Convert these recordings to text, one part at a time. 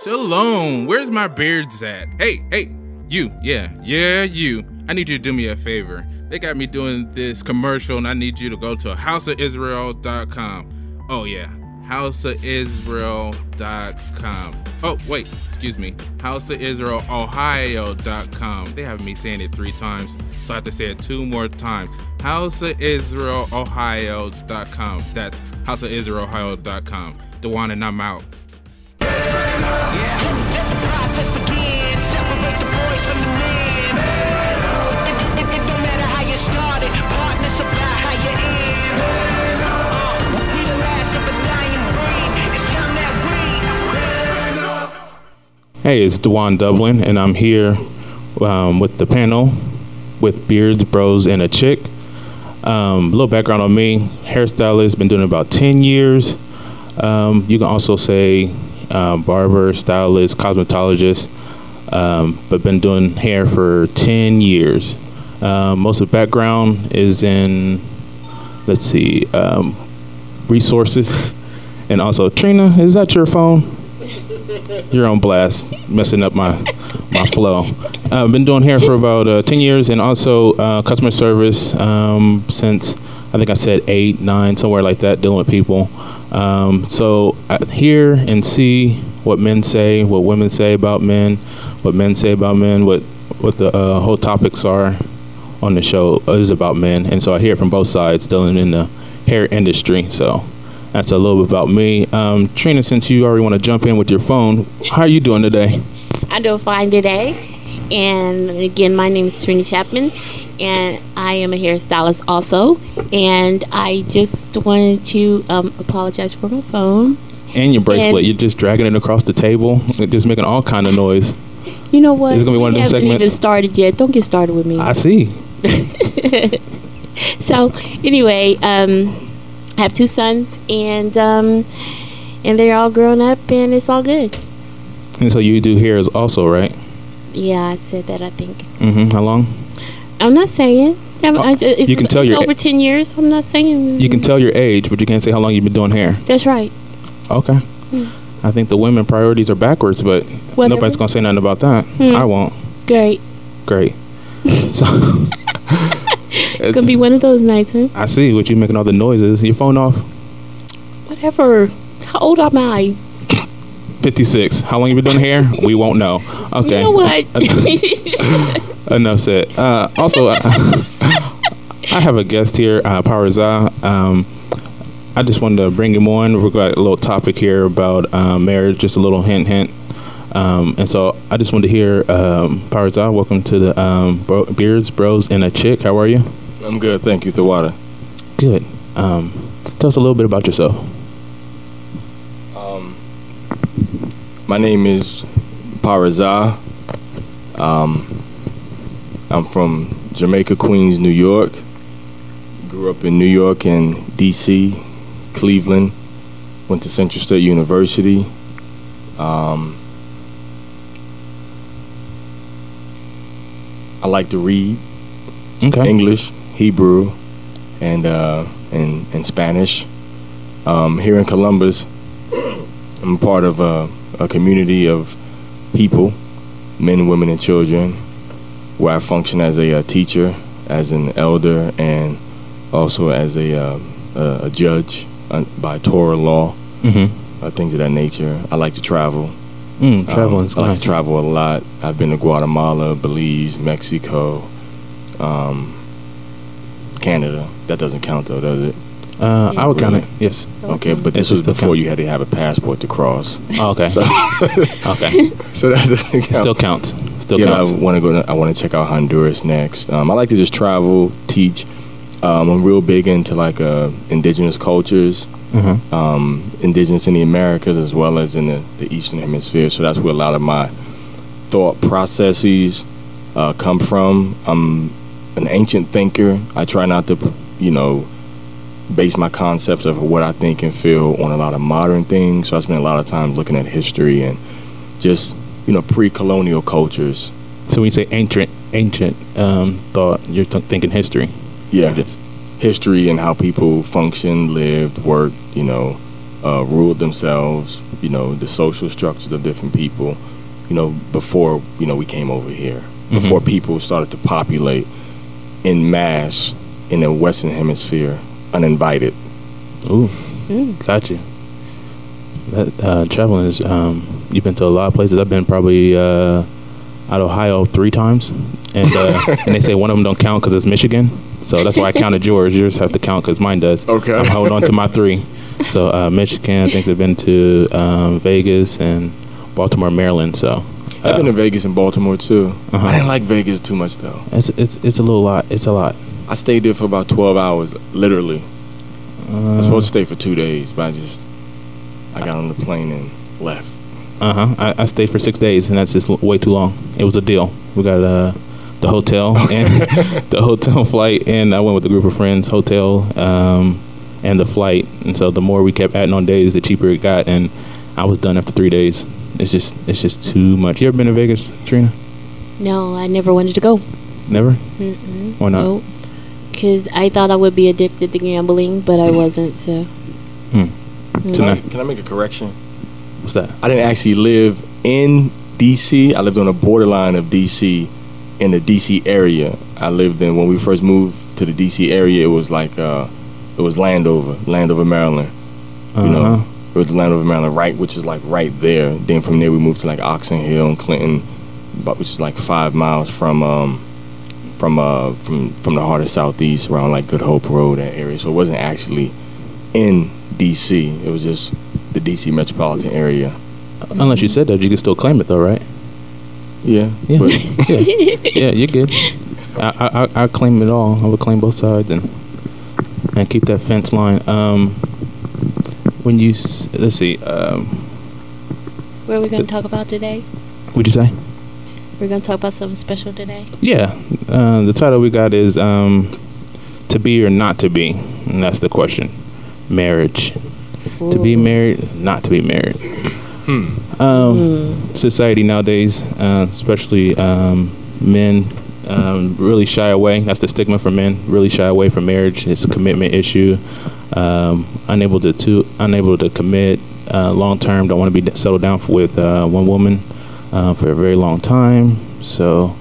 Shalom, where's my beards at? Hey, hey, you, yeah, yeah, you. I need you to do me a favor. They got me doing this commercial, and I need you to go to houseofisrael.com. Oh, yeah, houseofisrael.com. Oh, wait, excuse me, houseofisraelohio.com. They have me saying it three times, so I have to say it two more times. houseofisraelohio.com. That's houseofisraelohio.com. Dewan and I'm out. Hey, it's Dewan Dublin, and I'm here um, with the panel with Beards, Bros, and a Chick. Um, a little background on me hairstylist, been doing about 10 years. Um, you can also say um, barber, stylist, cosmetologist, um, but been doing hair for 10 years. Um, most of the background is in, let's see, um, resources. And also, Trina, is that your phone? You're on blast, messing up my my flow. I've uh, been doing hair for about uh, ten years, and also uh, customer service um, since I think I said eight, nine, somewhere like that, dealing with people. Um, so I hear and see what men say, what women say about men, what men say about men, what what the uh, whole topics are on the show is about men, and so I hear from both sides, dealing in the hair industry. So that's a little bit about me. Um, Trina, since you already want to jump in with your phone, how are you doing today? I'm doing fine today. And again, my name is Trina Chapman, and I am a hairstylist also. And I just wanted to um, apologize for my phone. And your bracelet. And You're just dragging it across the table, just making all kind of noise. You know what? it gonna be one of them haven't segments? even started yet. Don't get started with me. I see. so anyway, um, I have two sons, and um, and they're all grown up, and it's all good. And so you do hair also, right? Yeah, I said that. I think. Mm-hmm. How long? I'm not saying. I'm, Oh, I, if you can it's, tell it's your- over ten years. I'm not saying. You can tell your age, but you can't say how long you've been doing hair. That's right. Okay. I think the women priorities are backwards, but Whatever. nobody's gonna say nothing about that. Hmm. I won't. Great. Great. so It's gonna be one of those nights, huh? I see what you making all the noises. Your phone off. Whatever. How old am I? Fifty six. How long you been doing hair? We won't know. Okay. You know what? Enough said. Uh, also, uh, I have a guest here, uh, Power Za. Um, I just wanted to bring him on. We've got a little topic here about uh, marriage, just a little hint, hint. Um, and so I just wanted to hear um, Welcome to the um, bro- Beards, Bros, and a Chick. How are you? I'm good, thank you, Sawada. Good. Um, tell us a little bit about yourself. Um, my name is Paraza. Um, I'm from Jamaica, Queens, New York. Grew up in New York and D.C., Cleveland. Went to Central State University. Um, I like to read Okay. English, Hebrew, and uh, and, and Spanish. Um, here in Columbus, I'm part of a, a community of people, men, women, and children, where I function as a, uh teacher, as an elder, and also as a, uh, a, a judge by Torah law, Mm-hmm. uh, things of that nature. I like to travel. Mm, traveling. Um, I like to travel a lot. I've been to Guatemala, Belize, Mexico, um, Canada. That doesn't count though, does it? Uh, I would count it. Yes. Okay, but this was before count. you had to have a passport to cross. Oh, okay. So, okay. so that doesn't count. Still counts. Still yeah, counts. I want to go. To, I want to check out Honduras next. Um, I like to just travel, teach. Um, I'm real big into like uh, indigenous cultures, Mm-hmm. um, indigenous in the Americas as well as in the, the Eastern Hemisphere. So that's where a lot of my thought processes uh, come from. I'm an ancient thinker. I try not to, you know, base my concepts of what I think and feel on a lot of modern things. So I spend a lot of time looking at history and just, you know, pre-colonial cultures. So when you say ancient, ancient um, thought, you're th- thinking history. Yeah. Just- history and how people functioned, lived, worked, you know, uh, ruled themselves. You know, the social structures of different people. You know, before you know we came over here, before people started to populate in mass in the Western Hemisphere, uninvited. Ooh, got you. That, uh, traveling is. Um, you've been to a lot of places. I've been probably uh, out of Ohio three times, and uh, and they say one of them don't count because it's Michigan. So that's why I counted yours. Yours have to count because mine does. Okay. I'm holding on to my three. So uh, Michigan, I think they've been to um, Vegas and Baltimore, Maryland. So I've been to Vegas and Baltimore too. Uh-huh. I didn't like Vegas too much though. it's it's it's a little lot. It's a lot. I stayed there for about twelve hours, literally. I Uh, was supposed to stay for two days, but I just I got on the plane and left. Uh huh. I, I stayed for six days, and that's just way too long. It was a deal. We got uh, the hotel and the hotel flight, and I went with a group of friends. Hotel um, and the flight, and so the more we kept adding on days, the cheaper it got, and I was done after three days. It's just it's just too much. You ever been to Vegas, Trina? No, I never wanted to go. Never. Mm-mm. Why not? Nope. Because I thought I would be addicted to gambling, but I wasn't. So. Hmm. Mm. So Can I, can I make a correction? What's that? I didn't actually live in DC. I lived on the borderline of DC, in the DC area. I lived in when we first moved to the DC area. It was like uh, it was Landover, Landover, Maryland. You know, Uh-huh. it was Landover, Maryland, right, which is like right there. Then from there we moved to like Oxon Hill and Clinton, but which is like five miles from um, from uh from from the heart of Southeast, around like Good Hope Road, that area. So it wasn't actually in DC. It was just the DC metropolitan area. Unless you said that, you can still claim it though, right? Yeah, Yeah. but yeah, yeah, you're good. I, I, I- I claim it all. I would claim both sides and and keep that fence line. Um, when you let's see, um, What are we going to talk about today? what'd you say? We're going to talk about something special today. Yeah, uh, the title we got is um, "To Be or Not to Be," and that's the question. Marriage. To be married, not to be married. Um, society nowadays, uh, especially um, men, um, really shy away. That's the stigma for men. Really shy away from marriage. It's a commitment issue. Um, unable to, to unable to commit uh, long term. Don't want to be settled down with uh, one woman uh, for a very long time. So,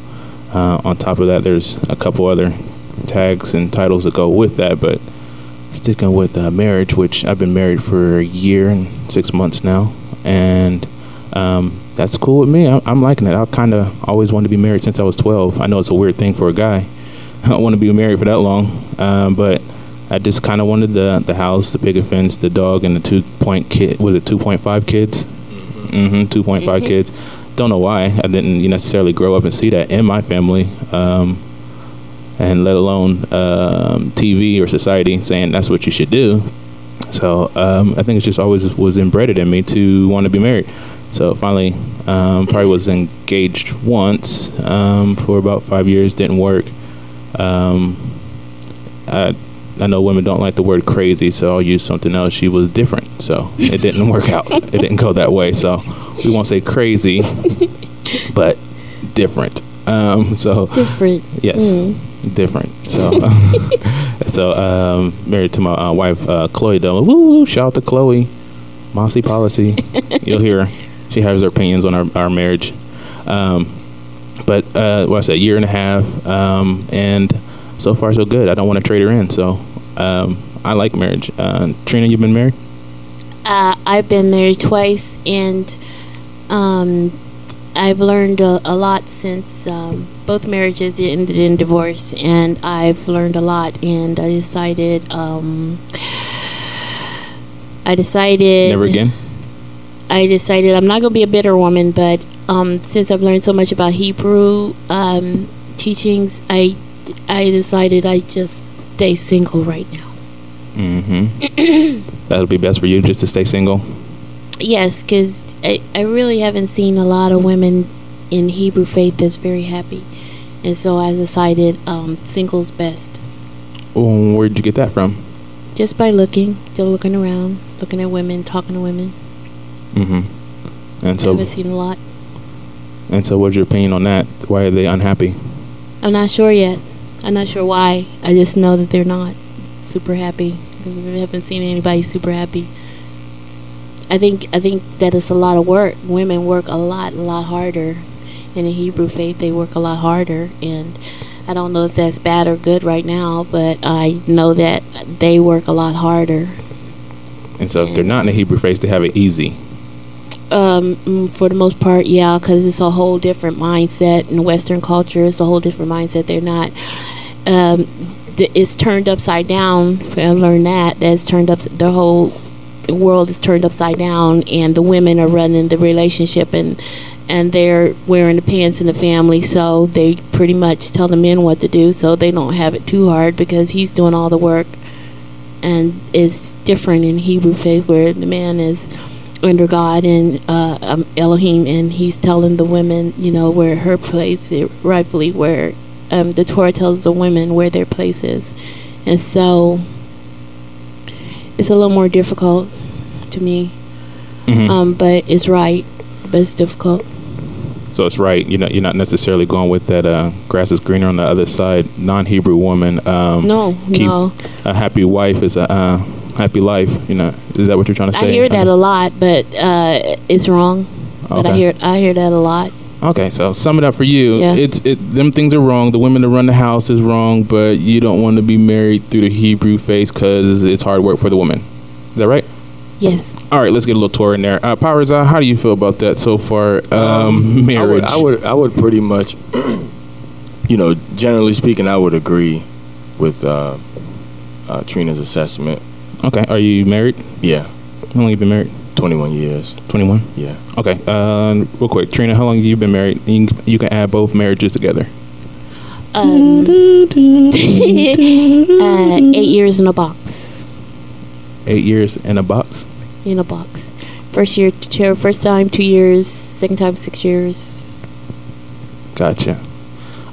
uh, on top of that, there's a couple other tags and titles that go with that. But sticking with uh, marriage, which I've been married for a year and six months now, and um, that's cool with me. I, I'm liking it. I kind of always wanted to be married since I was 12. I know it's a weird thing for a guy. I don't want to be married for that long, um, but I just kind of wanted the the house, the big fence, the dog, and the two point kid. Was it 2.5 kids? Mm-hmm. 2.5 Mhm. kids. Don't know why I didn't necessarily grow up and see that in my family. Um, and let alone um, TV or society saying that's what you should do. So um, I think it just always was embedded in me to want to be married. So finally, um, probably was engaged once um, for about five years. Didn't work. Um, I I know women don't like the word crazy, so I'll use something else. She was different, so it didn't work out. It didn't go that way. So we won't say crazy, but different. Um, so Different. Yes, Mm. different. So, so um, married to my uh, wife, uh, Chloe woo! Shout out to Chloe, Mossy Policy. You'll hear her. She has her opinions on our, our marriage. Um, but uh, what I said, year and a half, um, and so far so good. I don't want to trade her in, so um, I like marriage. Uh, Trina, you've been married? Uh, I've been married twice, and um, I've learned a, a lot since um, both marriages ended in divorce, and I've learned a lot. And I decided, um, I decided Never again. I decided I'm not gonna be a bitter woman, but um, since I've learned so much about Hebrew um, teachings, I I decided I just stay single right now. Mm-hmm. That'll be best for you, just to stay single. Yes, because I, I really haven't seen a lot of women in Hebrew faith that's very happy. And so I decided um, single's best. Well, where'd you get that from? Just by looking, just looking around, looking at women, talking to women. Mm-hmm. And so I so, haven't seen a lot. and so, what's your opinion on that? Why are they unhappy? I'm not sure yet. I'm not sure why. I just know that they're not super happy. I haven't seen anybody super happy. I think I think that it's a lot of work. Women work a lot, a lot harder. In the Hebrew faith, they work a lot harder, and I don't know if that's bad or good right now, but I know that they work a lot harder. And so, if they're not in the Hebrew faith, they have it easy. Um, mm, for the most part, yeah, because it's a whole different mindset in Western culture. It's a whole different mindset. They're not. Um, th- it's turned upside down. I learned that that's turned up. The whole world is turned upside down, and the women are running the relationship, and and they're wearing the pants in the family. So they pretty much tell the men what to do, so they don't have it too hard because he's doing all the work. And it's different in Hebrew faith where the man is under God and uh, um, Elohim, and He's telling the women, you know, where her place is rightfully where um, the Torah tells the women where their place is, and so it's a little more difficult to me. Mhm. Um, but it's right, but it's difficult. So it's right. You know, you're not necessarily going with that. Uh, grass is greener on the other side. Non-Hebrew woman. Um, No, no, a happy wife is a uh, happy life. You know, is that what you're trying to say? I hear that a lot, but uh, it's wrong. Okay. But I hear I hear that a lot. Okay, so sum it up for you. Yeah. It's it. Them things are wrong. The women that run the house is wrong, but you don't want to be married through the Hebrew faith because it's hard work for the woman. Is that right? Yes. All right, let's get a little tour in there. Uh, Powers, uh, how do you feel about that so far? Um, marriage. I would, I would, I would pretty much, you know, generally speaking, I would agree with uh, uh, Trina's assessment. Okay, are you married? Yeah, How long you been married? 21 years. 21. Yeah. Okay. Uh, real quick, Trina, how long have you been married? You can, you can add both marriages together. Um, uh, eight years in a box. Eight years in a box. In a box. First year, two, first time two years. Second time six years. Gotcha.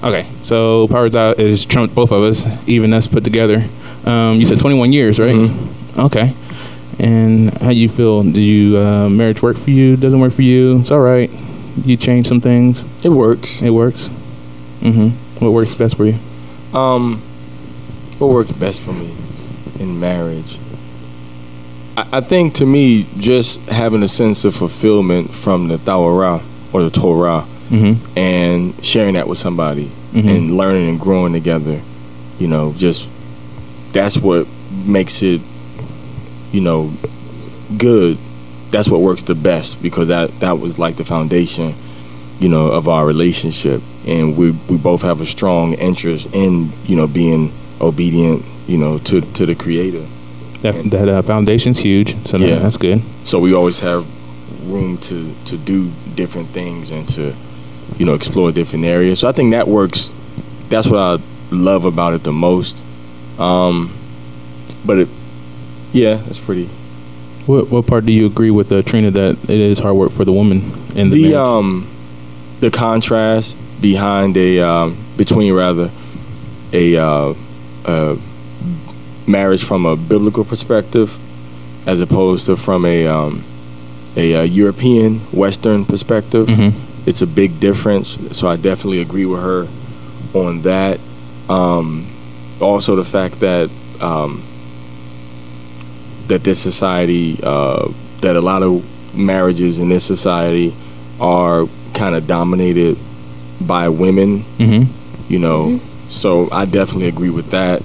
Okay, so powers out is trumped both of us, even us put together. Um, you said 21 years, right? Mhm. Okay. And how you feel? Do you uh, marriage work for you? Doesn't work for you? It's all right. You change some things. It works. It works. Mm-hmm. What works best for you? Um, what works best for me in marriage? I, I think to me, just having a sense of fulfillment from the Tawara or the Torah Mm-hmm. and sharing that with somebody Mhm. and learning and growing together, you know, just that's what makes it, you know, good. That's what works the best because that that was like the foundation, you know, of our relationship, and we we both have a strong interest in you know being obedient, you know, to to the Creator. That that uh, foundation's huge, so Yeah. that's good. So we always have room to to do different things and to you know explore different areas. So I think that works. That's what I love about it the most. Um, but it, yeah, that's pretty. What what part do you agree with uh, Trina that it is hard work for the woman in the, The um, the contrast behind a um, between rather a uh, a marriage from a biblical perspective as opposed to from a um, a uh, European Western perspective. Mhm. It's a big difference. So I definitely agree with her on that. Um, also, the fact that um, that this society, uh, that a lot of marriages in this society are kind of dominated by women Mhm. you know. So I definitely agree with that.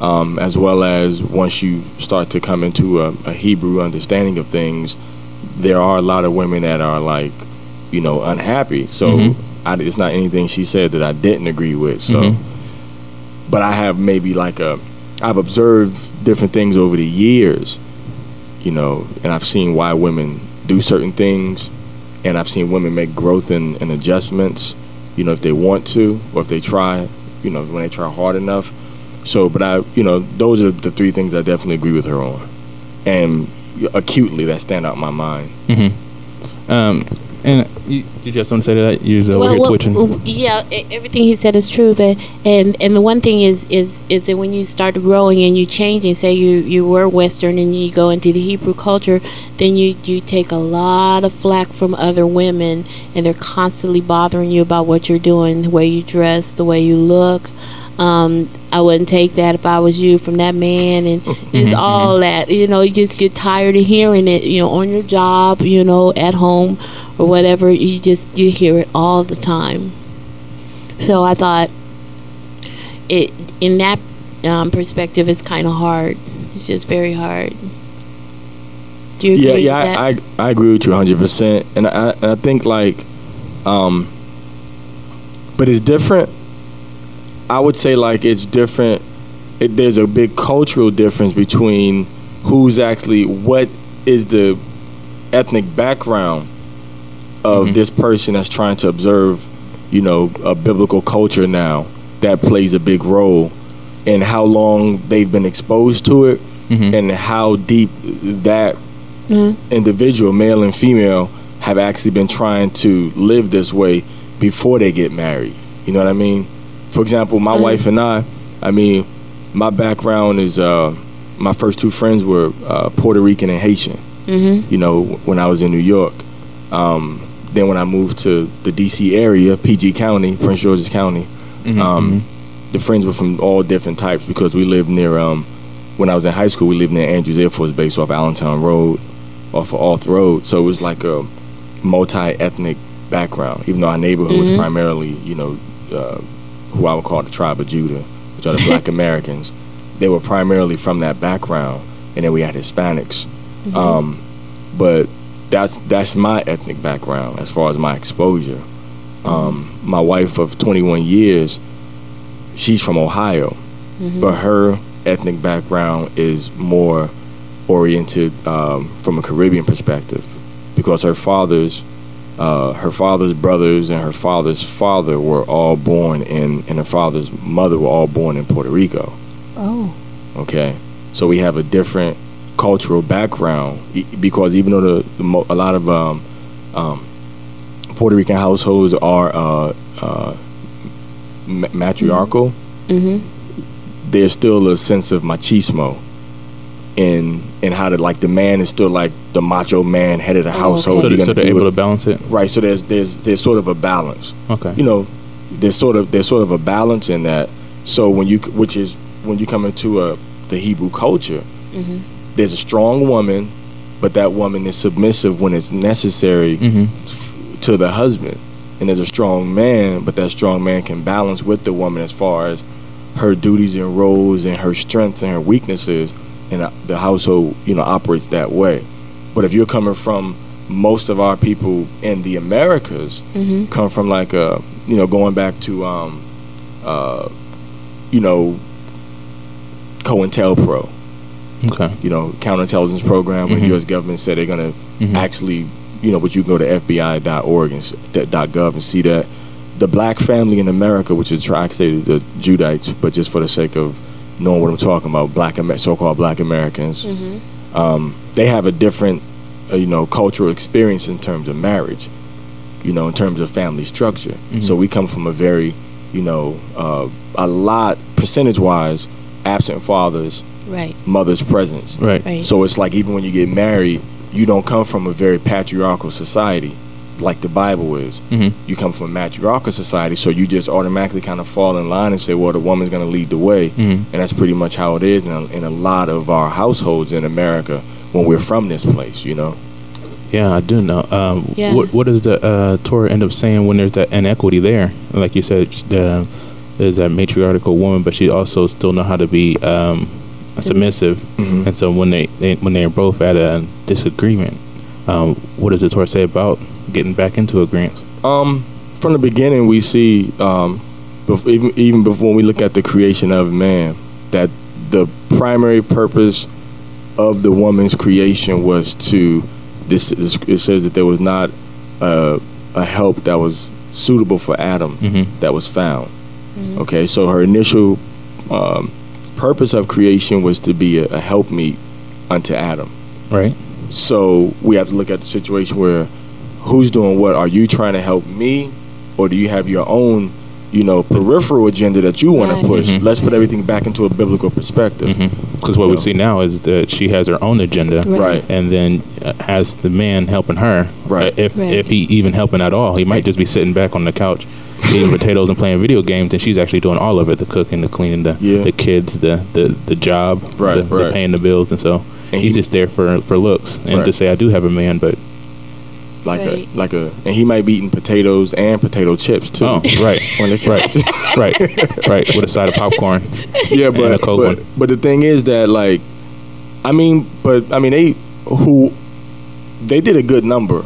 Um, as well as once you start to come into a, a Hebrew understanding of things, there are a lot of women that are like, you know, unhappy. So Mhm. I, it's not anything she said that I didn't agree with. So, Mhm. But I have maybe like a, I've observed different things over the years, you know, and I've seen why women do certain things, and I've seen women make growth and, and adjustments you know, if they want to or if they try, you know, when they try hard enough. So, but I, you know, those are the three things I definitely agree with her on, and acutely that stand out in my mind. Mm-hmm. Um, and you, did you have something to say to that? You was over here twitching. well, yeah, everything he said is true. But and and the one thing is is is that when you start growing and you change and say you you were Western and you go into the Hebrew culture, then you you take a lot of flack from other women, and they're constantly bothering you about what you're doing, the way you dress, the way you look. Um, I wouldn't take that if I was you from that man, and it's all that you know. You just get tired of hearing it, you know, on your job, you know, at home or whatever. You just you hear it all the time. So I thought it in that um, perspective, it's kind of hard. It's just very hard. Do you agree yeah, with yeah, that? I, I I agree with you 100, percent and I and I think like, um, but it's different. I would say like it's different. It, there's a big cultural difference between who's actually what is the ethnic background of Mhm. this person that's trying to observe, you know, a biblical culture now that plays a big role, and how long they've been exposed to it, Mhm. and how deep that Mhm. individual, male and female, have actually been trying to live this way before they get married. You know what I mean? For example, my Mhm. wife and I, I mean, my background is uh, my first two friends were uh, Puerto Rican and Haitian. Mhm. You know, when I was in New York. Um, then when I moved to the D.C. area, PG County, Prince George's County, Mhm, um, the friends were from all different types because we lived near. Um, when I was in high school, we lived near Andrews Air Force Base off Allentown Road, off of Auth Road. So it was like a multi-ethnic background. Even though our neighborhood was Mhm. primarily, you know, uh, who I would call the tribe of Judah, which are the Black Americans. They were primarily from that background, and then we had Hispanics. Um, but that's that's my ethnic background as far as my exposure. Um, my wife of 21 years, she's from Ohio, but her ethnic background is more oriented um, from a Caribbean perspective because her father's uh, her father's brothers and her father's father were all born in and her father's mother were all born in Puerto Rico. Oh. Okay, so we have a different cultural background because even though the, the mo- a lot of um, um, Puerto Rican households are uh, uh, ma- matriarchal, Mhm. there's still a sense of machismo in in how to like the man is still like the macho man head of the Oh, household. So, You're they, so gonna they're able it- to balance it. right. So there's there's there's sort of a balance Okay. you know, there's sort of there's sort of a balance in that. So when you which is when you come into a the Hebrew culture, Mhm. there's a strong woman, but that woman is submissive when it's necessary hmm f- to the husband. And there's a strong man, but that strong man can balance with the woman as far as her duties and roles and her strengths and her weaknesses, and uh, the household, you know, operates that way. But if you're coming from most of our people in the Americas, Mhm. come from like a, you know, going back to, um, uh, you know, COINTELPRO, Okay. you know, counterintelligence program, when Mhm. the U.S. government said they're going to Mhm. actually, you know, but you can go to FBI.org and s- that .gov and see that the black family in America, which is I say the Judites, but just for the sake of knowing what I'm talking about, black so-called Black Americans, Mhm. um, they have a different, uh, you know, cultural experience in terms of marriage, you know, in terms of family structure. Mhm. So we come from a very, you know, uh, a lot percentage-wise absent fathers, Right. mother's presence. Right. Right. So it's like even when you get married, you don't come from a very patriarchal society like the Bible is. hmm You come from a matriarchal society, so you just automatically kind of fall in line and say, well, the woman's going to lead the way. hmm And that's pretty much how it is in a, in a lot of our households in America when we're from this place, you know? Yeah, I do know. Um, Yeah. What What does the uh, Torah end up saying when there's that inequity there? Like you said, the, there's that matriarchal woman, but she also still know how to be um, submissive. Mhm. And so when they, they when they're both at a disagreement, um, what does the Torah say about getting back into agreements? Um, from the beginning, we see, um, bef- even, even before we look at the creation of man, that the primary purpose of the woman's creation was to. This is, it says that there was not a, a help that was suitable for Adam hmm that was found. Okay, so her initial um, purpose of creation was to be a, a helpmeet unto Adam. Right. So we have to look at the situation where who's doing what? Are you trying to help me, or do you have your own, you know, peripheral agenda that you want to push? Mhm. Let's put everything back into a biblical perspective. Because what we Yeah. see now is that she has her own agenda, Right. Right. and then uh, has the man helping her. Right. Uh, If Right. if he even helping at all, he might just be sitting back on the couch eating potatoes and playing video games, and she's actually doing all of it: the cooking, the cleaning, the Yeah. the kids, the the, the job, Right, the, the paying the bills, and so And he's he- just there for for looks and Right. to say I do have a man, but like Right. a like a, and he might be eating potatoes and potato chips too. oh right, When it right, right, right, with a side of popcorn. yeah, a but but, one. but the thing is that like, I mean, but I mean they who they did a good number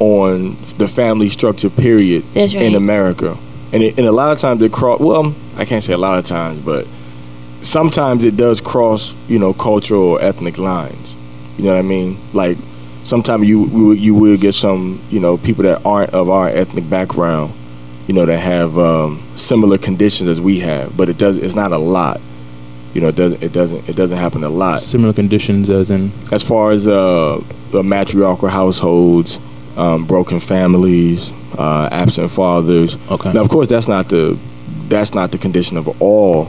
on the family structure period That's right. in America, and it, and a lot of times it cross. Well, I can't say a lot of times, but sometimes it does cross you know cultural or ethnic lines. You know what I mean? Like sometimes you you will- get some you know people that aren't of our ethnic background, you know that have um, similar conditions as we have, but it does it's not a lot. You know, it doesn't it doesn't it doesn't happen a lot Similar conditions as in as far as uh, the matriarchal households, um, broken families, uh, absent fathers. Okay. Now, of course, that's not the that's not the condition of all,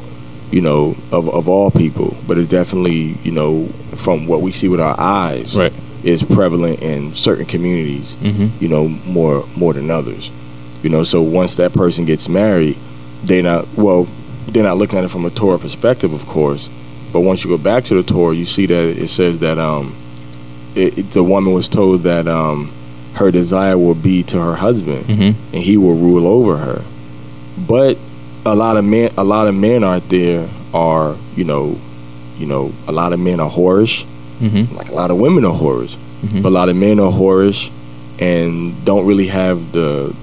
you know, of, of all people, but it's definitely you know from what we see with our eyes, Right. Is prevalent in certain communities. Mhm. You know, more more than others. You know, so once that person gets married, they not well, they're not looking at it from a Torah perspective, of course. But once you go back to the Torah, you see that it says that um, it, it- the woman was told that um, her desire will be to her husband, Mhm. and he will rule over her. But a lot of men, a lot of men out there are, you know, you know, a lot of men are whorish, Mhm. like a lot of women are whorish, Mhm. but a lot of men are whorish and don't really have the,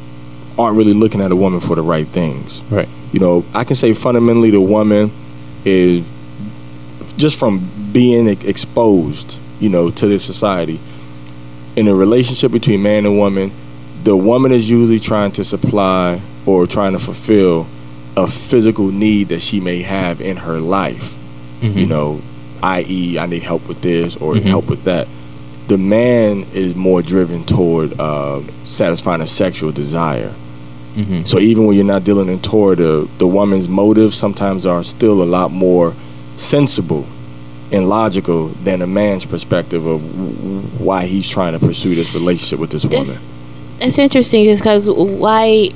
aren't really looking at a woman for the right things Right. you know, I can say fundamentally the woman is just from being exposed, you know, to this society. In a relationship between man and woman, the woman is usually trying to supply or trying to fulfill a physical need that she may have in her life. Mhm. You know, i.e., I need help with this or Mhm. help with that. The man is more driven toward uh, satisfying a sexual desire. Mhm. So even when you're not dealing in Torah, the, the woman's motives sometimes are still a lot more sensible and logical than a man's perspective of w- why he's trying to pursue this relationship with this woman. That's, interesting because why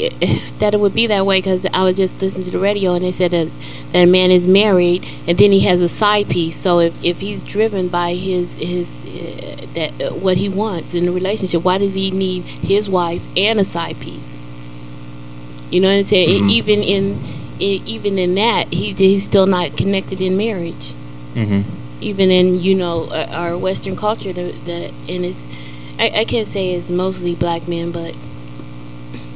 that it would be that way because I was just listening to the radio and they said that, that a man is married and then he has a side piece. So if, if he's driven by his his uh, that uh, what he wants in the relationship, why does he need his wife and a side piece? You know what I'm saying? Mhm. Even in even in that, he he's still not connected in marriage Mhm. even in you know uh, our Western culture, that and it's I, I can't say it's mostly black men, but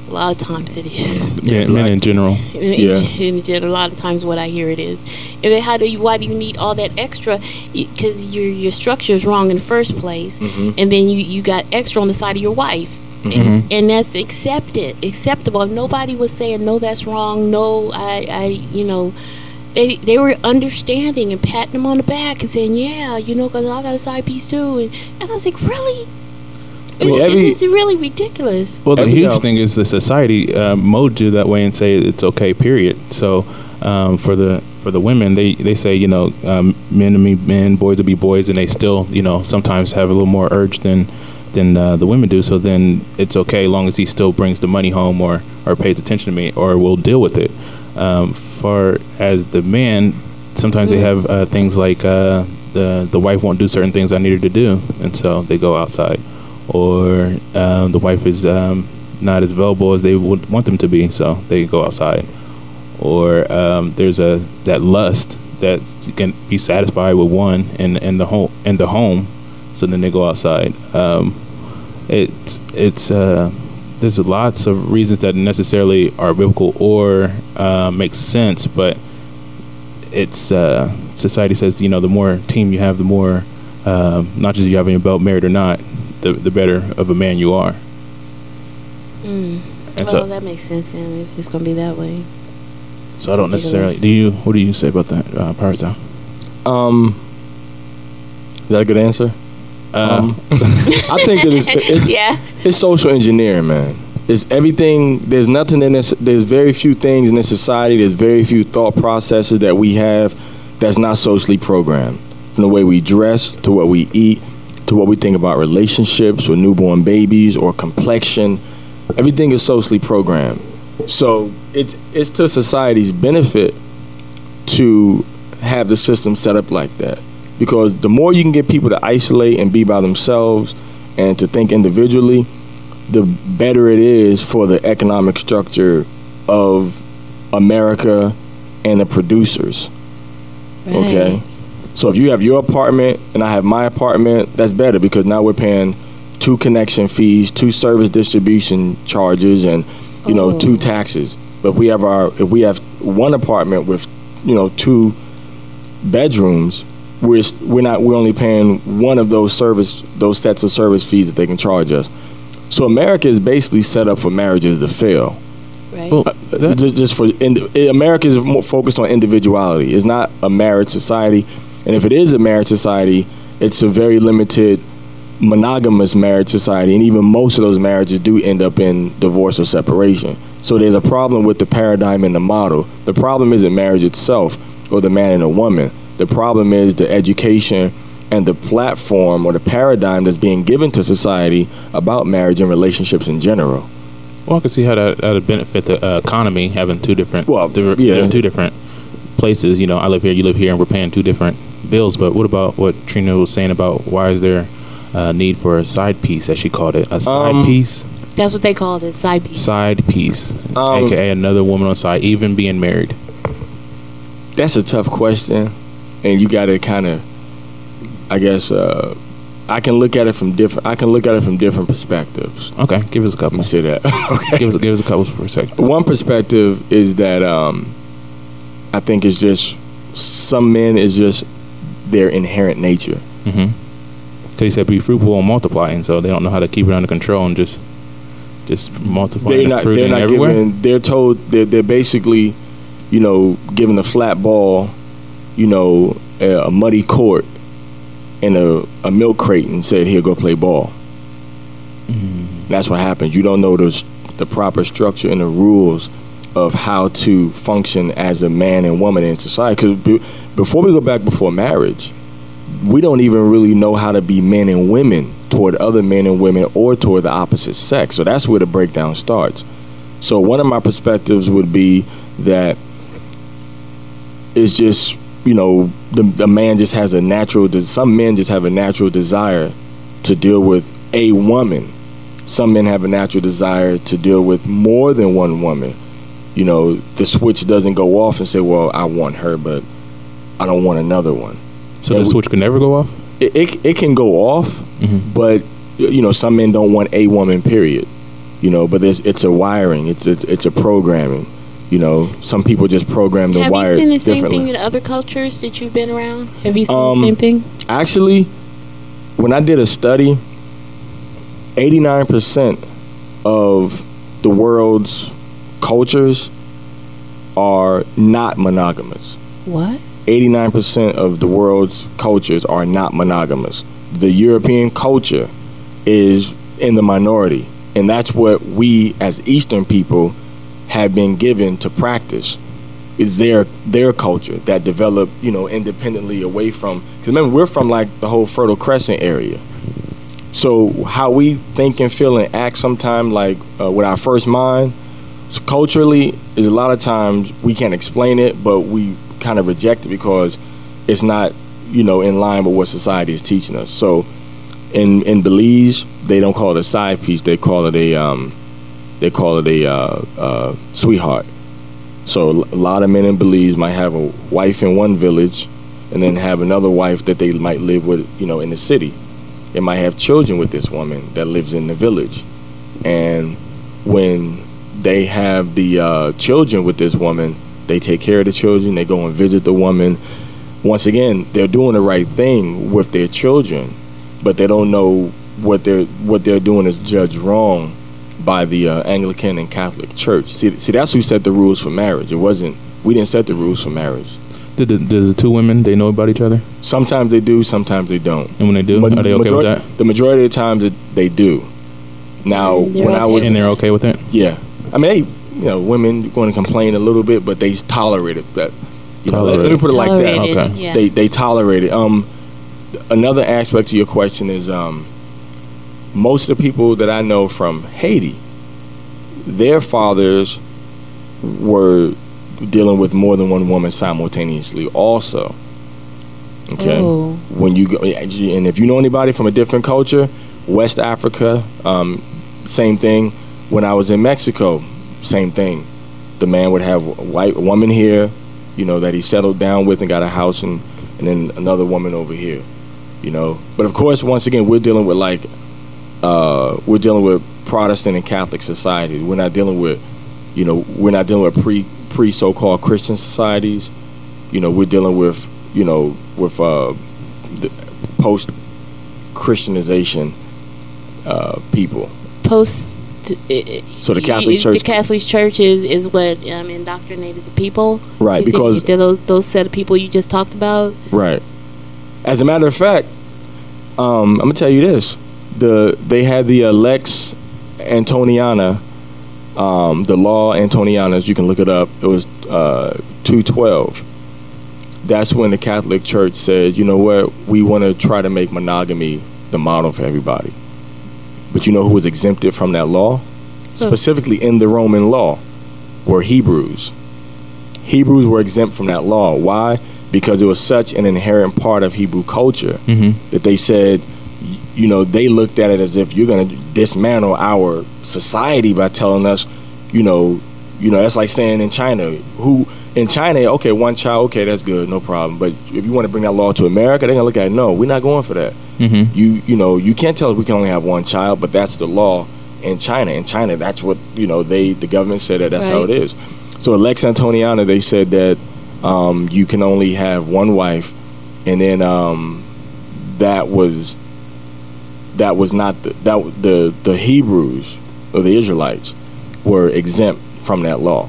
a lot of times it is. Yeah, men in general. In, Yeah. in general, a lot of times what I hear it is. And how do you? Why do you need all that extra? Because your your structure is wrong in the first place, Mhm. and then you you got extra on the side of your wife. Mhm. And, and that's accepted, acceptable. Nobody was saying no, that's wrong. No, I, I, you know, they they were understanding and patting them on the back and saying, yeah, you know, because I got a side piece too. And, and I was like, really? I mean, every- it's really ridiculous. Well, the Every- huge yeah. thing is the society uh, mold you that way and say it's okay. Period. So um, for the for the women, they they say you know um, men to be men, boys to be boys, and they still you know sometimes have a little more urge than than uh, the women do. So then it's okay as long as he still brings the money home or or pays attention to me or will deal with it. Um, for as the man, sometimes they Mm. have uh, things like uh, the the wife won't do certain things I need her to do, and so they go outside or um, the wife is um, not as available as they would want them to be, so they go outside. Or um, there's a that lust that can be satisfied with one in in the home in the home, so then they go outside. Um, it's it's uh, there's lots of reasons that necessarily are biblical or uh, make sense, but it's uh, society says you know the more team you have, the more um, not just you have in your belt, married or not, the the better of a man you are. Mm. And well, so, that makes sense then if it's going to be that way. so I don't necessarily. Do you? What do you say about that, uh, Power Town? Um, is that a good answer? Uh, Um, I think that it's, it's yeah. it's social engineering, man. It's everything. There's nothing in this. There's very few things in this society. There's very few thought processes that we have that's not socially programmed. From the way we dress to what we eat to what we think about relationships with newborn babies or complexion, everything is socially programmed. So it's it's to society's benefit to have the system set up like that. Because the more you can get people to isolate and be by themselves and to think individually, the better it is for the economic structure of America and the producers. Okay. Right. So if you have your apartment and I have my apartment, that's better because now we're paying two connection fees, two service distribution charges, and you know Oh. two taxes. But if we have our if we have one apartment with you know two bedrooms, we're we're not we're only paying one of those service those sets of service fees that they can charge us. So America is basically set up for marriages to fail. Right. Well, Uh, that- ju- just for indi- America is more focused on individuality. It's not a marriage society, and if it is a marriage society, it's a very limited monogamous marriage society, and even most of those marriages do end up in divorce or separation. So there's a problem with the paradigm and the model. The problem isn't marriage itself or the man and the woman. The problem is the education and the platform or the paradigm that's being given to society about marriage and relationships in general. Well, I can see how that would benefit the uh, economy having two different, Well, diver- yeah. two different places. You know, I live here, you live here, and we're paying two different bills. But what about what Trina was saying about why is there a need for a side piece, as she called it, a side Um, piece, That's what they called it, side piece. side piece, Um, aka another woman on side, even being married. That's a tough question, and you got to kind of, I guess, uh, I can look at it from different. I can look at it from different perspectives. Okay, give us a couple. me say that. okay. Give us give us a couple perspectives. One perspective is that um, I think it's just some men is just their inherent nature. Mm-hmm. Because he said be fruitful and multiplying, so they don't know how to keep it under control and just just multiplying They're not. They're and not everywhere. given. They're told. They're, they're basically, you know, given a flat ball, you know, a, a muddy court, and a, a milk crate, and said, "Here, go play ball." That's what happens. You don't know the the proper structure and the rules of how to function as a man and woman in society. Because be, before we go back before marriage, we don't even really know how to be men and women toward other men and women or toward the opposite sex. So that's where the breakdown starts. So one of my perspectives would be that it's just you know the the man just has a natural. de- Some men just have a natural desire to deal with a woman. Some men have a natural desire to deal with more than one woman. You know, the switch doesn't go off and say, "Well, I want her, but I don't want another one." so Yeah, the we- switch could never go off. It it, it can go off, Mhm. but you know, some men don't want a woman. Period. You know, but there's, it's a wiring. It's a, it's a programming. You know, some people just program the Have wire you seen the same thing in other cultures that you've been around? Have you seen Um, the same thing? Actually, when I did a study, 89% of the world's cultures are not monogamous. What? 89% of the world's cultures are not monogamous. The European culture is in the minority, and that's what we as Eastern people have been given to practice. Is their their culture that developed, you know, independently away from. Because remember, we're from like the whole Fertile Crescent area. So how we think and feel and act sometimes, like uh, with our first mind, so culturally, is a lot of times we can't explain it, but we kind of reject it because it's not, you know, in line with what society is teaching us. So, in in Belize, they don't call it a side piece; they call it a um, they call it a uh, uh, sweetheart. So a lot of men in Belize might have a wife in one village, and then have another wife that they might live with, you know, in the city. They might have children with this woman that lives in the village, and when they have the uh, children with this woman, they take care of the children. They go and visit the woman. Once again, they're doing the right thing with their children, but they don't know what they're what they're doing is judged wrong by the uh, Anglican and Catholic Church. See, see, that's who set the rules for marriage. It wasn't. We didn't set the rules for marriage. Did the, did the two women they know about each other? Sometimes they do. Sometimes they don't. And when they do, Ma- are they okay majority, with that? The majority of the times that they do. Now, They're when I was And they're okay with it? Yeah, I mean, they, you know, women going to complain a little bit, but they tolerate it. But you know, let, let me put it like that. Okay. Yeah. They they tolerate it. Um, another aspect to your question is um, most of the people that I know from Haiti, their fathers were dealing with more than one woman simultaneously. Also, okay, Oh. when you go, and if you know anybody from a different culture, West Africa, um, same thing. When I was in Mexico, same thing. The man would have a white woman here, you know, that he settled down with and got a house, and and then another woman over here, you know. But of course, once again, we're dealing with like uh, we're dealing with Protestant and Catholic societies. We're not dealing with, you know, we're not dealing with pre pre so called Christian societies. You know, we're dealing with, you know, with uh, post Christianization uh, people. Post. So the Catholic the Church- Catholic Church is, is what um, indoctrinated the people. Right, because- those those set of people you just talked about. Right. As a matter of fact, um, I'm gonna tell you this: the they had the uh, Lex Antoniana, um, the law Antoniana. As you can look it up. It was uh, 212. That's when the Catholic Church said, you know what, we want to try to make monogamy the model for everybody. But you know who was exempted from that law? Specifically in the Roman law, were Hebrews. Hebrews were exempt from that law. Why? Because it was such an inherent part of Hebrew culture Mm-hmm. that they said, you know, they looked at it as if you're going to dismantle our society by telling us, you know, you know, that's like saying in China, who in China, okay, one child, okay, that's good, no problem. But if you want to bring that law to America, they're gonna look at it, no, we're not going for that. Mm-hmm. You, you know, you can't tell us we can only have one child, but that's the law in China. In China, that's what you know. They, the government said that that's how it is. So at Lex Antoniana, they said that um, you can only have one wife, and then um, that was that was not the, that the the Hebrews or the Israelites were exempt from that law.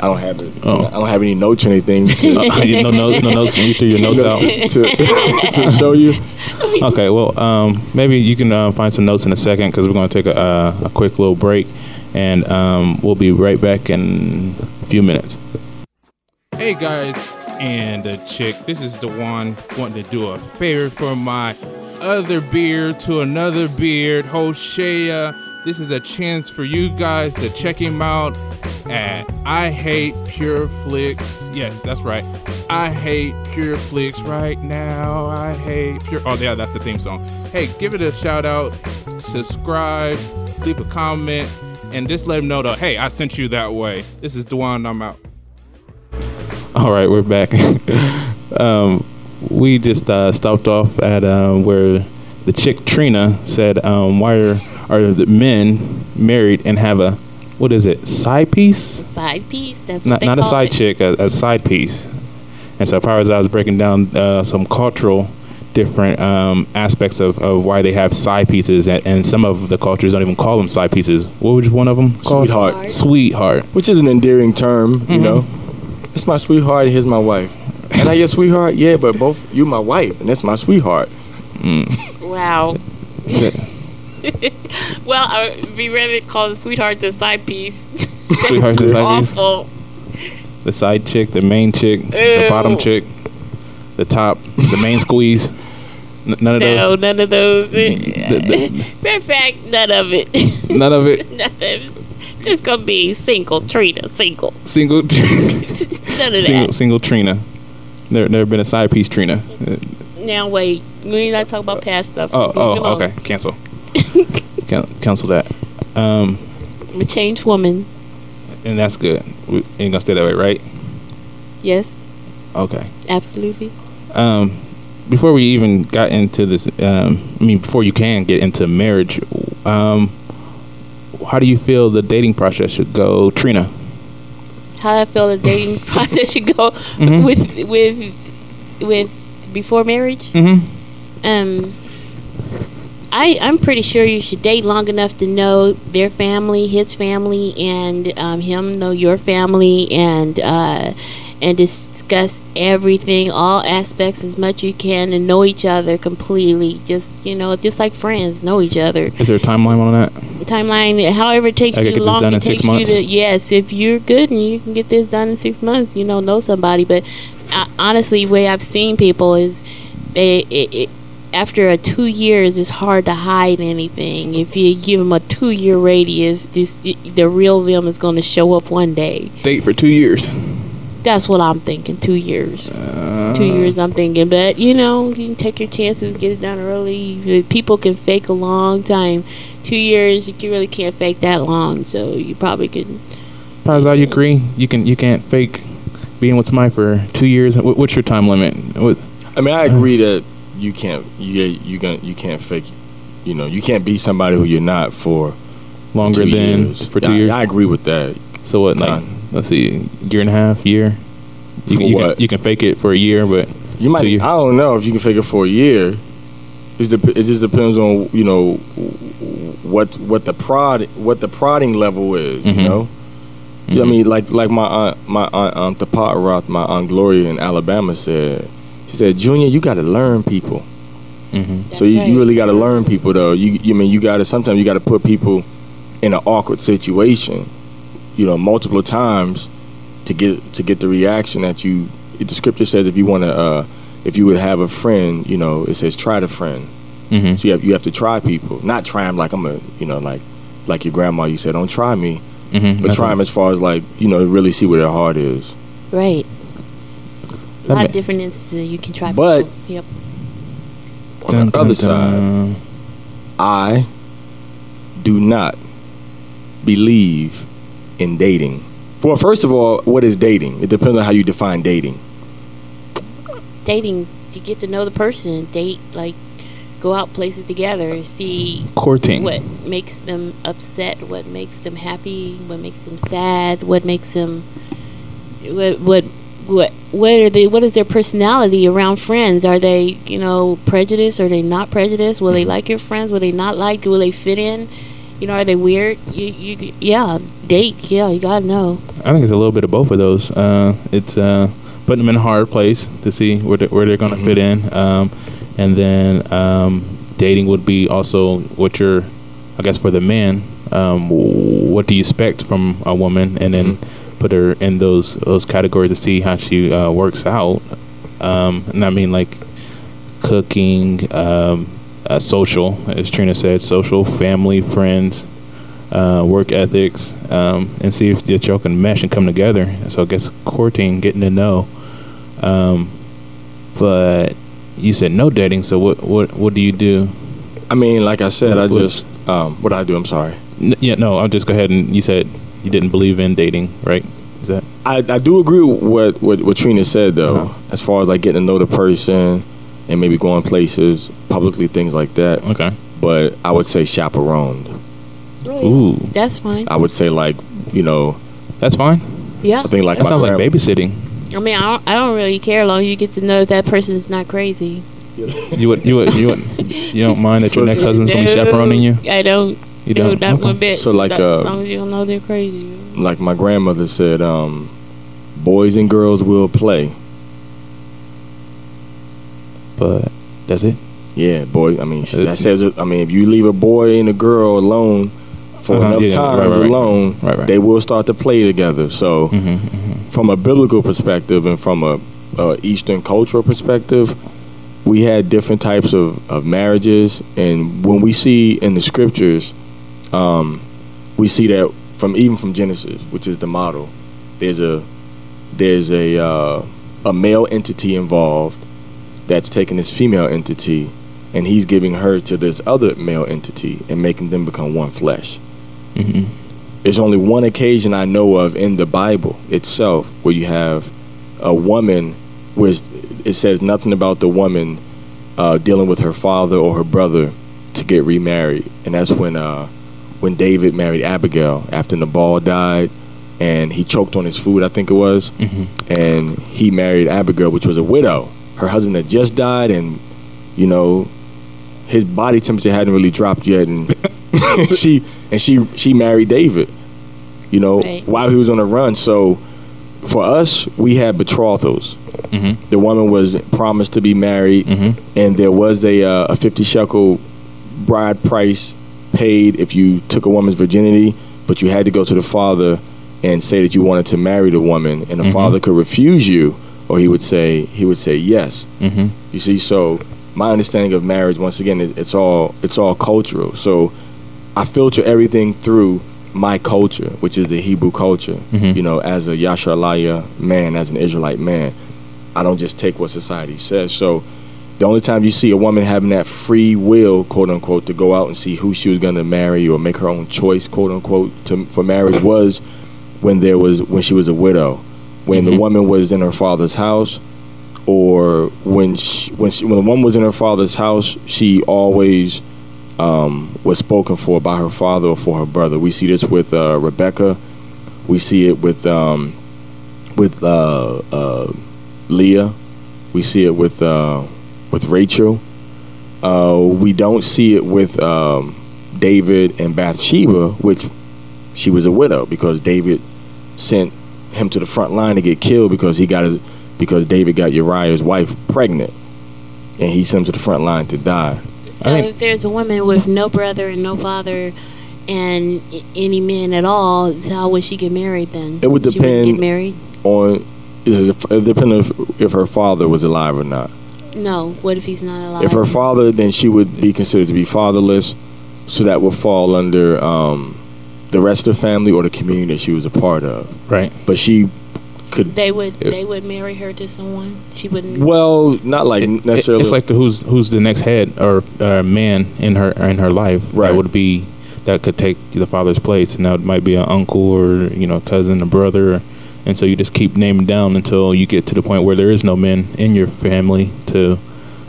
I don't have it. Oh. I don't have any notes or anything to, no notes, no notes. You threw your notes out. to, to, to show you. Okay, well, um, maybe you can uh, find some notes in a second because we're going to take a, uh, a quick little break, and um, we'll be right back in a few minutes. Hey guys, and a chick. This is the one wanting to do a favor for my other beard to another beard, Hoshea. This is a chance for you guys to check him out at I Hate Pure Flicks. Yes, that's right. I hate Pure Flicks right now. I hate Pure. Oh, yeah, that's the theme song. Hey, give it a shout out, subscribe, leave a comment, and just let him know that, hey, I sent you that way. This is Dwan. I'm out. All right, we're back. um, we just uh, stopped off at um, where the chick Trina said, um, "Why are are the men married and have a what is it side piece? A Side piece. That's what Not they not a side it. chick, a, a side piece." And so, far as I was breaking down uh, some cultural different um, aspects of, of why they have side pieces, and, and some of the cultures don't even call them side pieces. What was one of them called? Sweetheart. Sweetheart. which is an endearing term, you know. It's my sweetheart. Here's my wife. And I your sweetheart? Yeah, but both you my wife, and that's my sweetheart. Wow. Well, I'd be rather call the sweetheart the side piece. Sweetheart the side piece? Awful. the side chick, the main chick, the bottom chick, the top, the main squeeze. N- none of No, those. No, none of those. the- of fact, none of it. None of it. none of it. Just gonna be single Trina, single. Single, none of single, that. single Trina. Never, never been a side piece Trina. Uh, Now wait, we not talk about past stuff. Oh, Just leave me oh, okay. Cancel. Can- cancel that. Um, I'm a changed woman. and that's good. We ain't gonna stay that way, right? Yes, Okay. absolutely. Um, before we even got into this, um, I mean, before you can get into marriage, um, how do you feel the dating process should go, Trina? How I feel the dating process should go Mm-hmm. with with with before marriage. Mm-hmm. Um, I I'm pretty sure you should date long enough to know their family, his family, and um, him know your family, and uh, and discuss everything, all aspects as much you can, and know each other completely. Just you know, just like friends, know each other. Is there a timeline on that? Timeline, however it takes I you get this long, done it in six takes you months? to yes. If you're good and you can get this done in six months, you know, know somebody. But uh, honestly, way I've seen people is they it, it, after a two years, it's hard to hide anything. If you give them a two year radius, this the real them is going to show up one day. Date for two years. That's what I'm thinking. Two years. Uh, two years, I'm thinking. But you know, you can take your chances, get it done early. People can fake a long time. Two years, you can, really can't fake that long. So you probably could. Pazal, you agree? You can you can't fake being with somebody for two years. What's your time limit? What, I mean, I agree that you can't you you can you can't fake. You know, you can't be somebody who you're not for longer two than years. for two Yeah, years. I agree with that. so what? Like, let's see, year and a half, year. You, For can, you can you can fake it for a year, but You might. I don't know if you can fake it for a year. It's dep- it just depends on you know what what the prod what the prodding level is. Mhm. You know. Yeah, I mean, like like my aunt, my aunt, um, Tapat Roth, my aunt Gloria in Alabama said. She said, Junior, you got to learn people. hmm so you, right. you really got to learn people, though. You, you mean you got to sometimes you got to put people in an awkward situation, you know, multiple times to get to get the reaction that you. The scripture says if you want to, uh, if you would have a friend, you know, it says try the friend. hmm So you have you have to try people, not try them like I'm a, you know, like like your grandma. You said don't try me, hmm but try them as far as like you know really see where their heart is. Right. A lot of different instances you can try. But- people. Yep. On the other side, I do not believe in dating. Well, first of all, what is dating? It depends on how you define dating. Dating to get to know the person. Date like go out places together. See courting. what makes them upset. What makes them happy. What makes them sad. What makes them what what what what are they what is their personality around friends? Are they you know prejudiced? Are they not prejudiced? Will they like your friends? Will they not like will they fit in? You know are they weird? You, you yeah date yeah you gotta know. I think it's a little bit of both of those. Uh, it's uh, putting them in a hard place to see where they, where they're going to fit in, um, and then um, dating would be also what you're, I guess, for the man. Um, what do you expect from a woman, and then put her in those those categories to see how she uh, works out. Um, and I mean like cooking, um, uh, social, as Trina said, social, family, friends uh, work ethics, um, and see if y'all can mesh and come together. So I guess courting, getting to know. Um, but you said no dating. So what what what do you do? I mean, like I said, I just um, what I do. I'm sorry. N- yeah, no. I'll just go ahead and you said you didn't believe in dating, right? Is that I, I do agree with what, what what Trina said though, Uh-huh. as far as like getting to know the person and maybe going places publicly, things like that. okay? But I would say chaperoned. Ooh, that's fine I would say like you know that's fine. yeah I think like That my sounds like babysitting. i mean I don't, I don't really care as long as you get to know if that person is not crazy You would you would you would you don't mind that your next husband's gonna be chaperoning you? i don't You no, don't. not Okay. one bit So, like, Not- uh, as long as you don't know they're crazy like my grandmother said, um, boys and girls will play. But that's it. Yeah, boy. I mean, Uh, that says. I mean, if you leave a boy and a girl alone for Uh-huh, enough yeah, times right, right, right. alone, Right, right. they will start to play together. So, hmm hmm from a biblical perspective and from a, a Eastern cultural perspective, we had different types of, of marriages, and when we see in the scriptures, um, we see that from even from Genesis, which is the model, there's a there's a uh, a male entity involved that's taking this female entity, and he's giving her to this other male entity and making them become one flesh. hmm There's only one occasion I know of in the Bible itself where you have a woman where it says nothing about the woman uh, dealing with her father or her brother to get remarried, and that's when uh, when David married Abigail after Nabal died, and he choked on his food, I think it was, hmm and he married Abigail, which was a widow. Her husband had just died, and you know his body temperature hadn't really dropped yet, and she and she she married David. You know, Right. while he was on the run. So for us, we had betrothals. hmm The woman was promised to be married, hmm and there was a uh, a fifty shekel bride price paid if you took a woman's virginity, but you had to go to the father and say that you wanted to marry the woman, and the Mhm. father could refuse you, or he would say he would say yes. hmm You see, so my understanding of marriage, once again, it, it's all it's all cultural. So I filter everything through my culture, which is the Hebrew culture. Mhm. You know, as a Yasharalaya man, as an Israelite man, I don't just take what society says. So the only time you see a woman having that free will, quote unquote, to go out and see who she was going to marry or make her own choice, quote unquote, to, for marriage was when there was when she was a widow, when the Mhm. woman was in her father's house, or when she, when she, when the woman was in her father's house, she always um, was spoken for by her father or for her brother. We see this with uh, Rebecca. We see it with um, with uh, uh, Leah. We see it with uh, with Rachel. Uh, we don't see it with um, David and Bathsheba, which she was a widow because David sent him to the front line to get killed because he got his because David got Uriah's wife pregnant, and he sent him to the front line to die. So I mean- if there's a woman with no brother and no father and any men at all, how would she get married then? It would She depend- get married? On is it it depends if, if her father was alive or not. No. What if he's not alive? If her father, then she would be considered to be fatherless, so that would fall under um, the rest of the family or the community that she was a part of. Right. But she could, they would If- they would marry her to someone. She wouldn't. well, not like It- it- necessarily. it's like the who's who's the next head or uh, man in her in her life Right. that would be that could take the father's place, and that might be an uncle or you know cousin, a brother, and so you just keep naming down until you get to the point where there is no men in your family to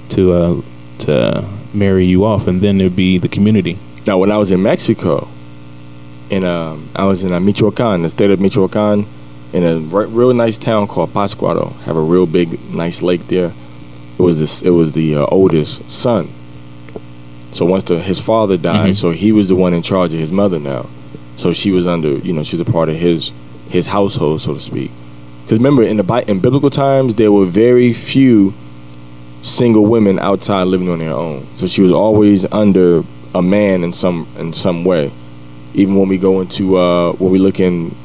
to uh, to marry you off, and then it'd be the community. Now, when I was in Mexico, in um, I was in uh, Michoacan, the state of Michoacan, in a re- real nice town called Pátzcuaro. Have a real big, nice lake there. It was this. It was the uh, oldest son. So once the, his father died, Mhm. so he was the one in charge of his mother now. So she was under, you know, she's a part of his his household, so to speak. Because remember, in the in biblical times, there were very few single women outside living on their own. So she was always under a man in some in some way. Even when we go into uh, when we look in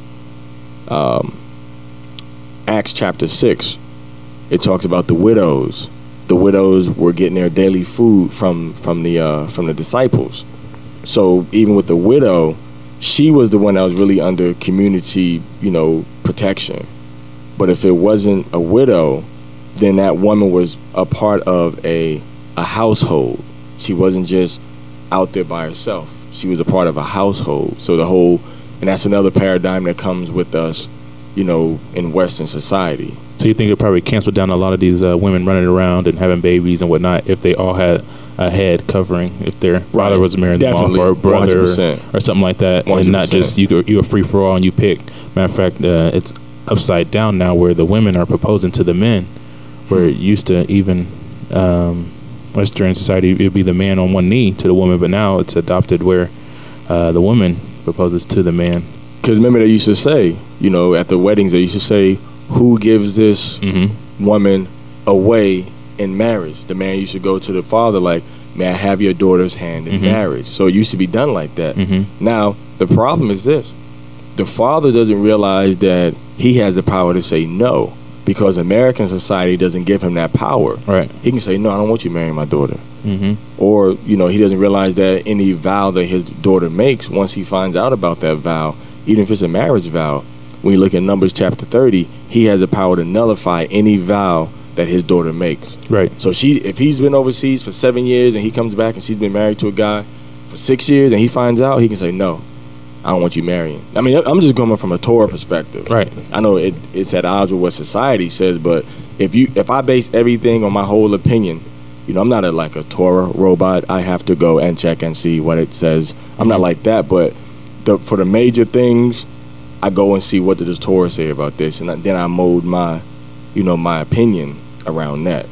um, Acts chapter six, it talks about the widows. The widows were getting their daily food from from the uh, from the disciples. So even with the widow, she was the one that was really under community, you know, protection. But if it wasn't a widow, then that woman was a part of a a household. She wasn't just out there by herself. She was a part of a household. So the whole and that's another paradigm that comes with us, you know, in Western society. So you think it probably canceled down a lot of these uh, women running around and having babies and whatnot if they all had a head covering, if their father was them off Definitely. or a brother 100%. or something like that, and not just you go, you're free for all and you pick. Matter of fact, uh, it's upside down now where the women are proposing to the men, where it used to even um, Western society it'd be the man on one knee to the woman, but now it's adopted where uh, the woman proposes to the man. Because remember, they used to say, you know, at the weddings, they used to say, who gives this Mm-hmm. woman away in marriage? The man used to go to the father, like, may I have your daughter's hand in Mhm. marriage? So it used to be done like that. Mm-hmm. Now, the problem is this the father doesn't realize that he has the power to say no because American society doesn't give him that power. Right. He can say, no, I don't want you marrying my daughter. Mm-hmm. or you know he doesn't realize that any vow that his daughter makes once he finds out about that vow even if it's a marriage vow when you look at numbers chapter 30 he has the power to nullify any vow that his daughter makes Right. so she if he's been overseas for seven years and he comes back and she's been married to a guy for six years and he finds out he can say no i don't want you marrying i mean i'm just coming from a torah perspective Right. I know it, it's at odds with what society says, but if you if I base everything on my whole opinion, you know, I'm not a, like a Torah robot. I have to go and check and see what it says. I'm not Mhm. like that, but the, for the major things, I go and see what does the Torah say about this, and then I mold my, you know, my opinion around that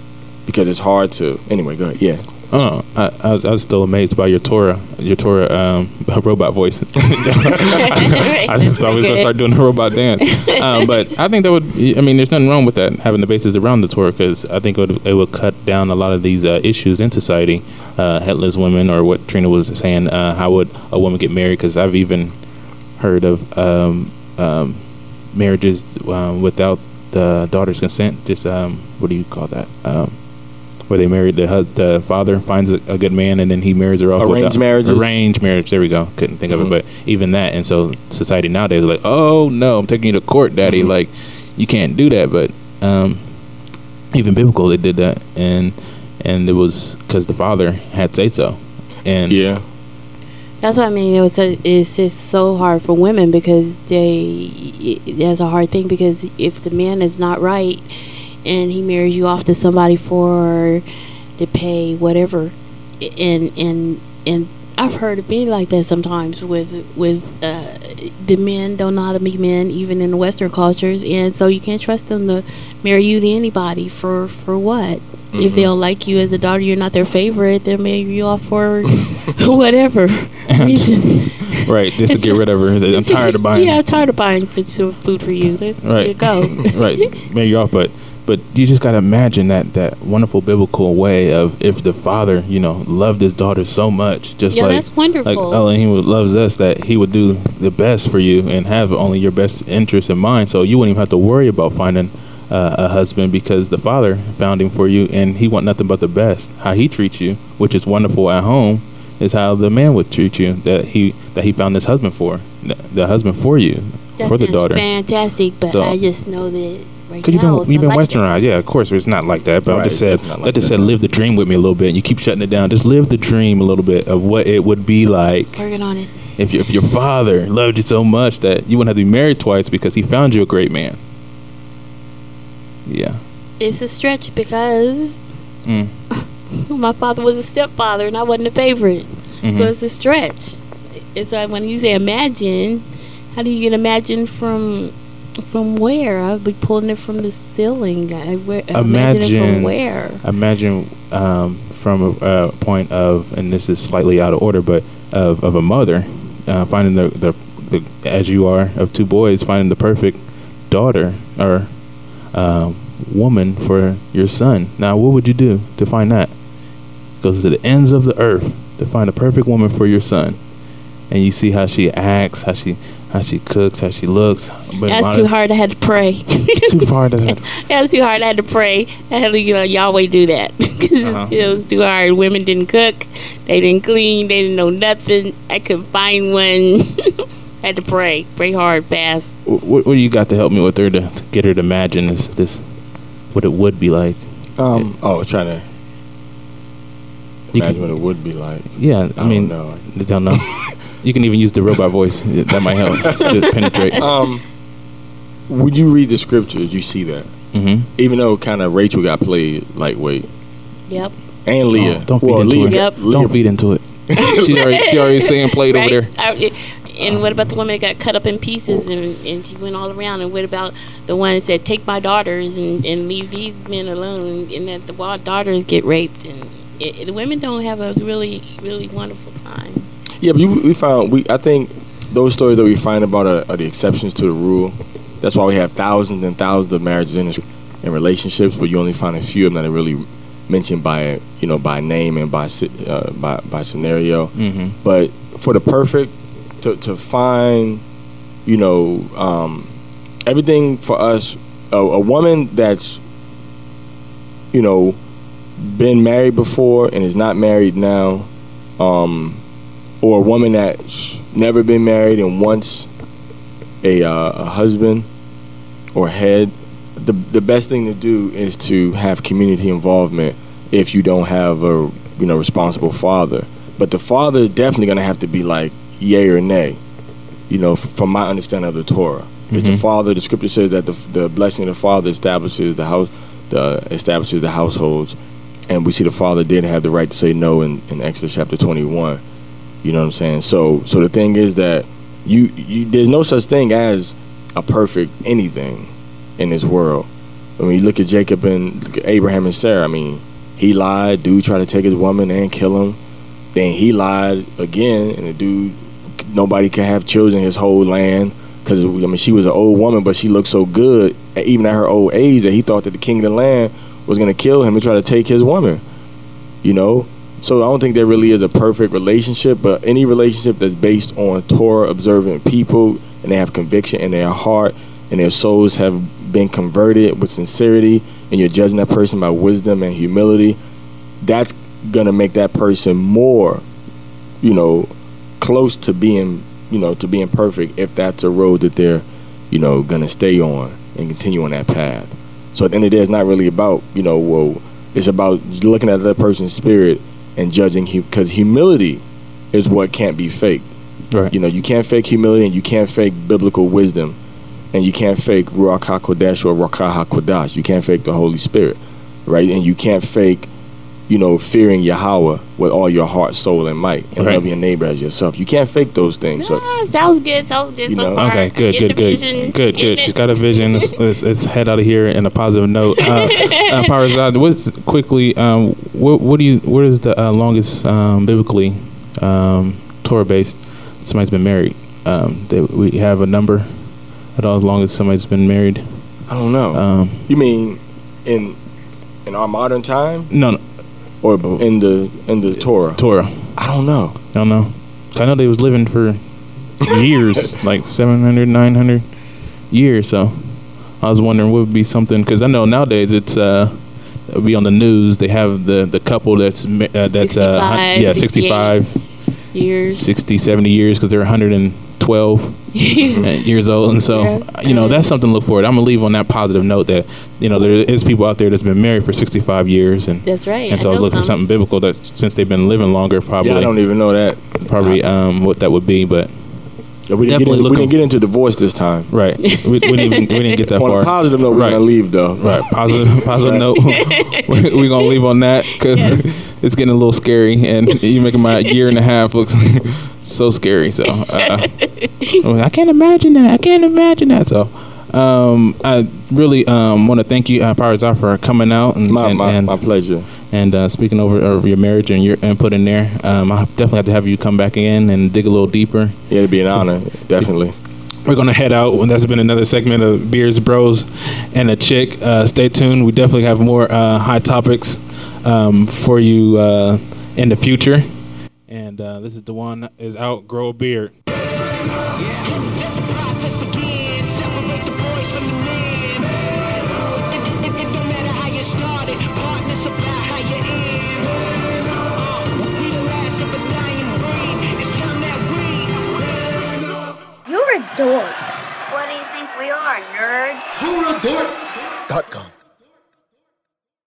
because it's hard to. Anyway, go ahead. Yeah. Oh, I, I, was, I was still amazed by your Torah, your Torah um, robot voice. I, I just thought we was gonna start doing the robot dance, um, but I think that would. I mean, there's nothing wrong with that having the bases around the Torah because I think it would, it would cut down a lot of these uh, issues in society. Uh, headless women, or what Trina was saying, uh, how would a woman get married? Because I've even heard of um, um, marriages um, without the daughter's consent. Just um, what do you call that? Um, where they married the hus- the father finds a, a good man and then he marries her off. with Arranged marriage. Arranged marriage. There we go. Couldn't think of Mhm. it, but even that. And so society nowadays is like, oh no, I'm taking you to court, daddy. Mhm. Like you can't do that. But um, even biblical, they did that, and and it was because the father had say so. And Yeah. That's what I mean. It was a, it's just so hard for women because they it, that's a hard thing because if the man is not right and he marries you off to somebody for to pay whatever, and and and I've heard it be like that sometimes with with uh, the men don't know how to be men even in the Western cultures, and so you can't trust them to marry you to anybody for for what. If Mhm. they don't like you as a daughter, you're not their favorite. They'll marry you off for whatever reasons. right, just to get rid of her. I'm tired of buying. Yeah, I'm tired of buying food for you. Let's Right. go. right, marry you off, but but you just gotta imagine that that wonderful biblical way of if the father, you know, loved his daughter so much, just Yeah, like that's wonderful. like Elohim loves us, that he would do the best for you and have only your best interest in mind. So you wouldn't even have to worry about finding uh, a husband because the father found him for you, and he want nothing but the best. How he treats you, which is wonderful at home, is how the man would treat you. That he that he found this husband for, the, the husband for you, that for the sounds daughter. fantastic, but So- I just know that right Because you've now been it's you've been like that. westernized, yeah. Of course, it's not like that. But I just said it's not I just that. said live the dream with me a little bit. And You keep shutting it down. Just live the dream a little bit of what it would be like Working on it. if you, if your father loved you so much that you wouldn't have to be married twice because he found you a great man. Yeah. It's a stretch because Mm. my father was a stepfather and I wasn't a favorite. So Mhm. it's a stretch. It's like when you say imagine, how do you get imagine from from where? I'll be pulling it from the ceiling. I, where, imagine it Imagine- from where? Imagine um, from a, a point of, and this is slightly out of order, but of, of a mother uh, finding the, the the as you are of two boys finding the perfect daughter or um, woman for your son. Now, what would you do to find that? Goes to the ends of the earth to find a perfect woman for your son, and you see how she acts, how she how she cooks, how she looks. But That's too hard. I had to pray. Too hard. That's That was too hard. I had to pray. I had to, you know, Yahweh do that because Uh-huh. it was too hard. Women didn't cook, they didn't clean, they didn't know nothing. I couldn't find one. I had to pray, pray hard, fast. What, what do you got to help me with her to, to get her to imagine this, this, what it would be like? Um. Oh, trying to imagine can, what it would be like. yeah, I, I mean, don't know. I don't know. you can even use the robot voice. That might help to penetrate. Um. When you read the scriptures, you see that. hmm Even though kind of Rachel got played lightweight, Yep. and Leah. Oh, don't feed well, into Leah, it. Yep. Leah- Don't feed into it. she already, she already saying played right? over there. I- and what about the woman that got cut up in pieces and, and she went all around? And what about the one that said, take my daughters and, and leave these men alone? And that the wild daughters get raped. And it, the women don't have a really, really wonderful time. Yeah, but you, we found we. I think those stories that we find about are, are the exceptions to the rule. That's why we have thousands and thousands of marriages in in relationships, but you only find a few of them that are really mentioned by you know by name and by uh, by by scenario. hmm But for the perfect, to to find, you know, um, everything for us, a, a woman that's, you know, been married before and is not married now, um, or a woman that's never been married and wants a, uh, a husband or head, the the best thing to do is to have community involvement if you don't have a you know responsible father. But the father is definitely going to have to be like yay or nay. You know, f- from my understanding of the Torah, it's the mm-hmm. father. The scripture says that the the blessing of the father establishes the house, the establishes the households, and we see the father did have the right to say no in, in Exodus chapter twenty one. You know what I'm saying? So so the thing is that you, you there's no such thing as a perfect anything in this world. When you look at Jacob and Abraham and Sarah, I mean, he lied. Dude tried to take his woman and kill him. Then he lied again, and the dude, nobody could have children his whole land because I mean she was an old woman, but she looked so good, even at her old age, that he thought that the king of the land was gonna kill him and try to take his woman. You know, so I don't think there really is a perfect relationship, but any relationship that's based on Torah observant people and they have conviction in their heart and their souls have been converted with sincerity and you're judging that person by wisdom and humility, that's gonna make that person more, you know, close to being, you know, to being perfect if that's a road that they're, you know, gonna stay on and continue on that path. So at the end of the day, it's not really about, you know, well, it's about looking at that person's spirit and judging him because humility is what can't be faked. Right. You know, you can't fake humility and you can't fake biblical wisdom and you can't fake Ruach HaKodesh or Ruach HaKodash. You can't fake the Holy Spirit, right? And you can't fake, you know, fearing Yahweh with all your heart, soul, and might, and Right. loving your neighbor as yourself. You can't fake those things. So, Ah, sounds good. Sounds good You so know? far. Okay, good, Get good, good, vision, good, getting good. She's it. got a vision. Let's, let's, let's head out of here in a positive note. Uh, uh, Parazad, what's quickly? Um, what, what do you? What is the uh, longest um, biblically um, Torah based somebody's been married? Um, that we have a number at all as long as somebody's been married. I don't know. Um, you mean in in our modern time no, no, or in the in the Torah? Torah. I don't know. I don't know. I know they was living for years, like 700, 900 years. So I was wondering what would be something because I know nowadays it's uh it'll be on the news. They have the the couple that's uh, that's uh yeah 65, years. 60, 70 years because they're 112 years old, and so Yeah. you know that's something to look forward. I'm gonna leave on that positive note that you know there is people out there that's been married for 65 years and. That's right. And so I was know looking for something biblical that since they've been living longer, probably Yeah, I don't even know that. probably um, what that would be, but Yeah, we, didn't get Definitely in, we didn't get into divorce this time. right, we, we didn't even, we didn't get that On far. a positive note, we're Right. gonna leave though. Right, positive positive Right. note. we- we're gonna leave on that because it's getting a little scary, and you're making my year and a half look so scary. So uh, I can't imagine that. I can't imagine that. So. Um, I really um, want to thank you, uh, Parazar, for coming out and My, and, my, and, my pleasure. And uh, speaking over, over your marriage and your input in there. Um, I definitely have to have you come back in and dig a little deeper. Yeah, it'd be an honor, definitely. We're gonna head out. That's been another segment of Beers, Bros, and a Chick. Uh, stay tuned. We definitely have more uh, high topics um, for you uh, in the future. And uh, this is the one is out. Grow a beard. Dork. What do you think we are, nerds? TorahDort.com.